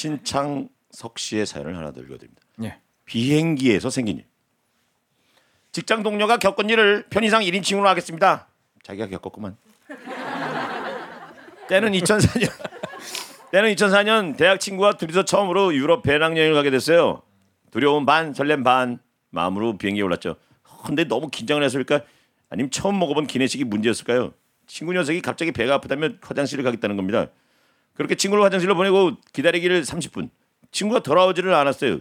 신창석 씨의 사연을 하나 더 읽어드립니다. 예. 비행기에서 생긴 일. 직장 동료가 겪은 일을 편의상 1인칭으로 하겠습니다. 자기가 겪었구만. 때는 2004년. 때는 2004년 대학 친구와 둘이서 처음으로 유럽 배낭여행을 가게 됐어요. 두려움 반, 설렘 반 마음으로 비행기에 올랐죠. 근데 너무 긴장을 해서일까? 아니면 처음 먹어본 기내식이 문제였을까요? 친구 녀석이 갑자기 배가 아프다면 화장실을 가겠다는 겁니다. 그렇게 친구를 화장실로 보내고 기다리기를 30분. 친구가 돌아오지를 않았어요.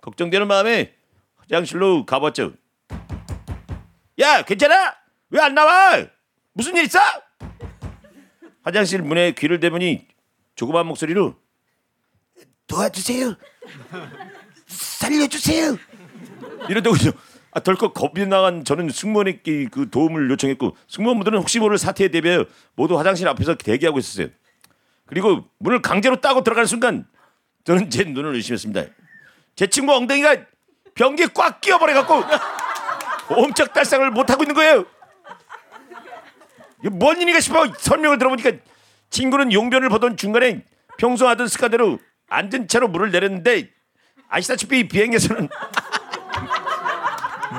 걱정되는 마음에 화장실로 가봤죠. 야, 괜찮아? 왜 안 나와? 무슨 일 있어? 화장실 문에 귀를 대보니 조그만 목소리로 도와주세요. 살려주세요. 이러더군요. 아, 덜컥 겁이 나간 저는 승무원에게 그 도움을 요청했고 승무원분들은 혹시 모를 사태에 대비해 모두 화장실 앞에서 대기하고 있었어요. 그리고 문을 강제로 따고 들어가는 순간 저는 제 눈을 의심했습니다. 제 친구 엉덩이가 변기에 꽉 끼어버려 갖고 엄청 딸상을 못 하고 있는 거예요. 뭔 일인가 싶어 설명을 들어보니까 친구는 용변을 보던 중간에 평소 하던 습관대로 앉은 채로 물을 내렸는데 아시다시피 비행에서는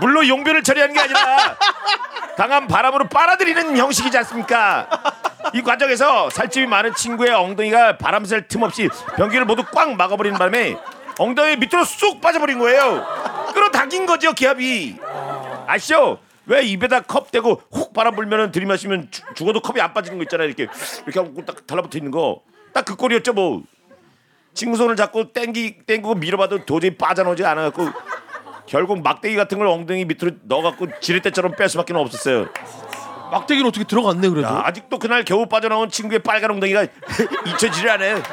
물로 용변을 처리하는 게 아니라 강한 바람으로 빨아들이는 형식이지 않습니까? 이 과정에서 살집이 많은 친구의 엉덩이가 바람 쐴 틈 없이 변기를 모두 꽉 막아버리는 바람에 엉덩이 밑으로 쑥 빠져버린 거예요. 끌어당긴 거죠 기압이. 아시죠? 왜 입에다 컵 대고 훅 바람 불면은 들이마시면 죽- 죽어도 컵이 안 빠지는 거 있잖아요. 이렇게 이렇게 하고 딱 달라붙어 있는 거. 딱 그 꼴이었죠 뭐. 친구 손을 잡고 땡기 땡기고 밀어봐도 도저히 빠져나오지 않아 갖고 결국 막대기 같은 걸 엉덩이 밑으로 넣어 갖고 지렛대처럼 뺄 수밖에 없었어요. 막대기는 어떻게 들어갔네 그래도. 야, 아직도 그날 겨우 빠져나온 친구의 빨간 엉덩이가 잊혀지질 않아요.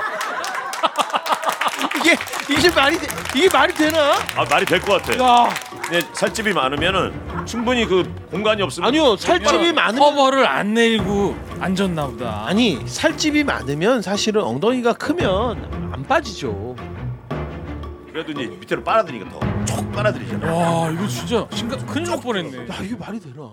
이게 이게 말이 돼, 이게 말이 되나? 아 말이 될 것 같아. 야 근데 살집이 많으면은 충분히 그 공간이 없으면 아니요 살집이 많으면 커버를 안 내리고 앉았나 보다. 아니 살집이 많으면 사실은 엉덩이가 크면 안 빠지죠. 그래도 이제 밑으로 빨아들이니까 더촉 빨아들이잖아. 와 이거 진짜 심각 큰일 날 뻔했네. 야 이게 말이 되나?